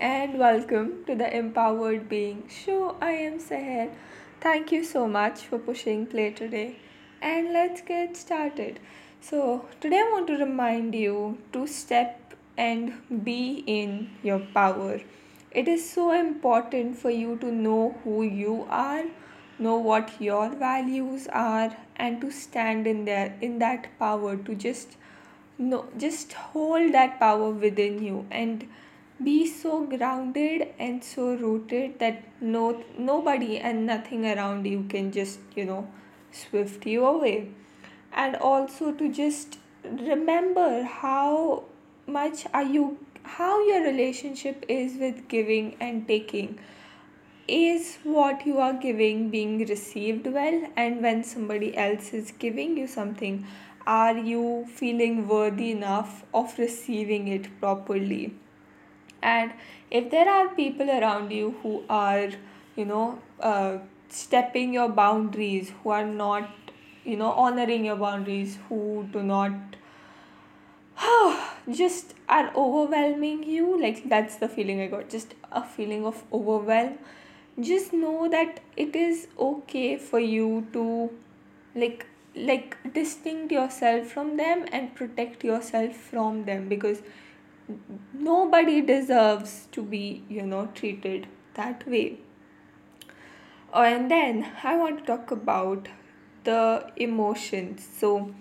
and welcome to the Empowered Being Show. I am Seher. Thank you so much for pushing play today. And let's get started. So, today I want to remind you to step and be in your power. It is so important for you to know who you are, know what your values are, and to stand in there in that power to just no just hold that power within you and be so grounded and so rooted that no nobody and nothing around you can just you know swift you away. And also to just remember how much are you how your relationship is with giving and taking is what you are giving being received well. And when somebody else is giving you something are you feeling worthy enough of receiving it properly and if there are people around you who are you know uh, stepping your boundaries who are not you know honoring your boundaries who do not just are overwhelming you like that's the feeling i got just a feeling of overwhelm just know that it is okay for you to like like distinct yourself from them and protect yourself from them because nobody deserves to be you know treated that way. Oh, and then i want to talk about the emotions. So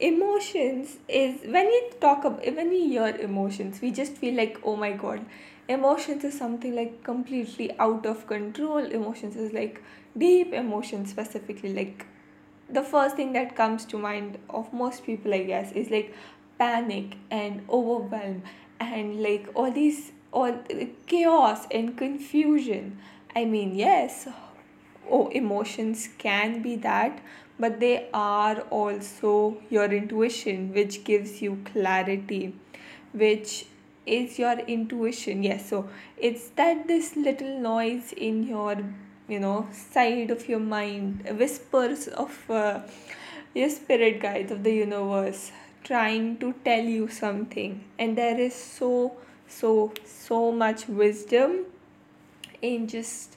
emotions is when we talk about when we hear emotions we just feel like oh my god emotions is something like completely out of control. Emotions is like deep emotions specifically. Like the first thing that comes to mind of most people i guess is like panic and overwhelm and like all these all chaos and confusion. I mean yes oh emotions can be that but they are also your intuition which gives you clarity which is your intuition. Yes so it's that this little noise in your you know side of your mind whispers of uh, your spirit guides of the universe trying to tell you something. And there is so so so much wisdom in just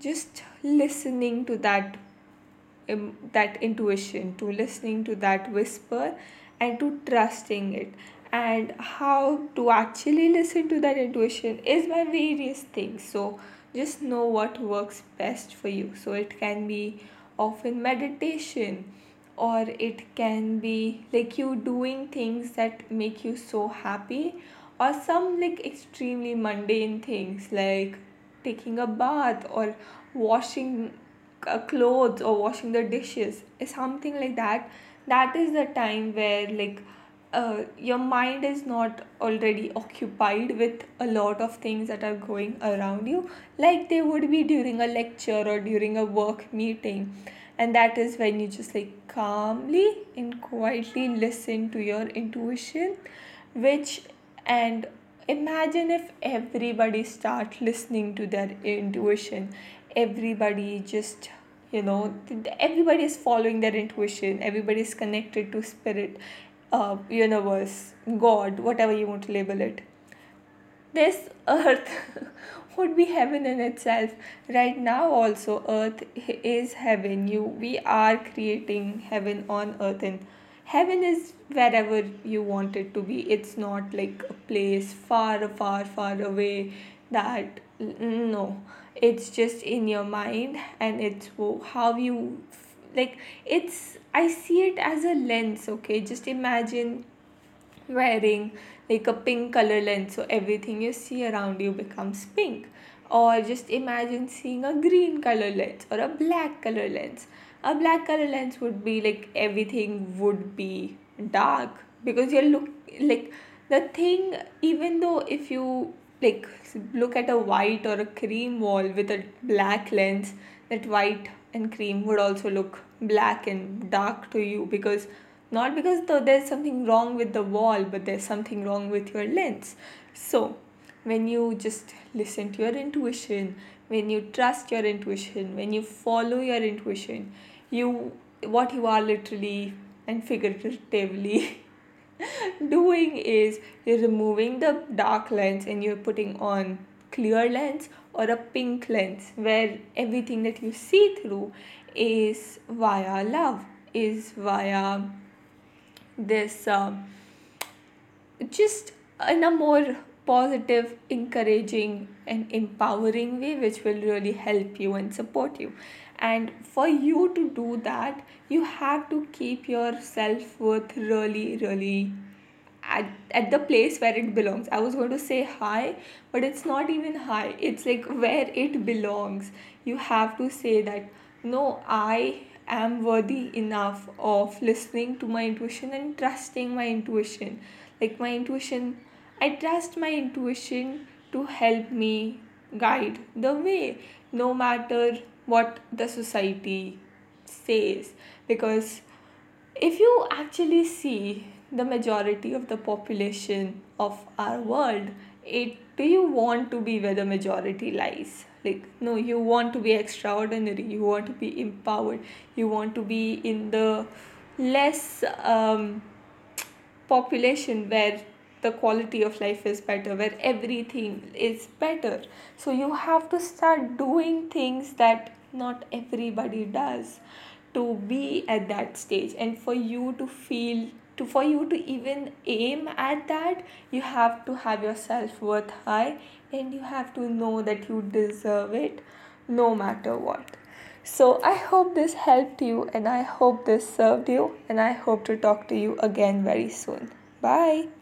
just listening to that um, that intuition to listening to that whisper and to trusting it. And how to actually listen to that intuition is by various things. So just know what works best for you. So it can be often meditation or it can be like you doing things that make you so happy or some like extremely mundane things like taking a bath or washing clothes or washing the dishes something like that. That is the time where like uh, your mind is not already occupied with a lot of things that are going around you like they would be during a lecture or during a work meeting. And that is when you just like calmly and quietly listen to your intuition which and imagine if everybody start listening to their intuition. Everybody just you know everybody is following their intuition. Everybody is connected to spirit uh, universe god whatever you want to label it. This earth would be heaven in itself. Right now also earth is heaven. You we are creating heaven on earth and heaven is wherever you want it to be. It's not like a place far far far away that no. It's just in your mind and it's how you like it's i see it as a lens okay? Just imagine wearing like a pink color lens so everything you see around you becomes pink. Or just imagine seeing a green color lens or a black color lens. A black color lens would be like everything would be dark because you're look like the thing even though if you like look at a white or a cream wall with a black lens that white and cream would also look black and dark to you because not because there's something wrong with the wall but there's something wrong with your lens. So when you just listen to your intuition when you trust your intuition when you follow your intuition you what you are literally and figuratively doing is you're removing the dark lens and you're putting on clear lens or a pink lens where everything that you see through is via love is via this um, just in a more positive encouraging and empowering way which will really help you and support you. And for you to do that you have to keep your self-worth really really at, at the place where it belongs. I was going to say high but it's not even high it's like where it belongs. You have to say that no i am worthy enough of listening to my intuition and trusting my intuition. Like my intuition i trust my intuition to help me guide the way no matter what the society says. Because if you actually see the majority of the population of our world it do you want to be where the majority lies? Like no you want to be extraordinary you want to be empowered you want to be in the less um, population where the quality of life is better where everything is better. So you have to start doing things that not everybody does to be at that stage and for you to feel to for you to even aim at that you have to have your self-worth high and you have to know that you deserve it no matter what. So i hope this helped you and i hope this served you and i hope to talk to you again very soon. Bye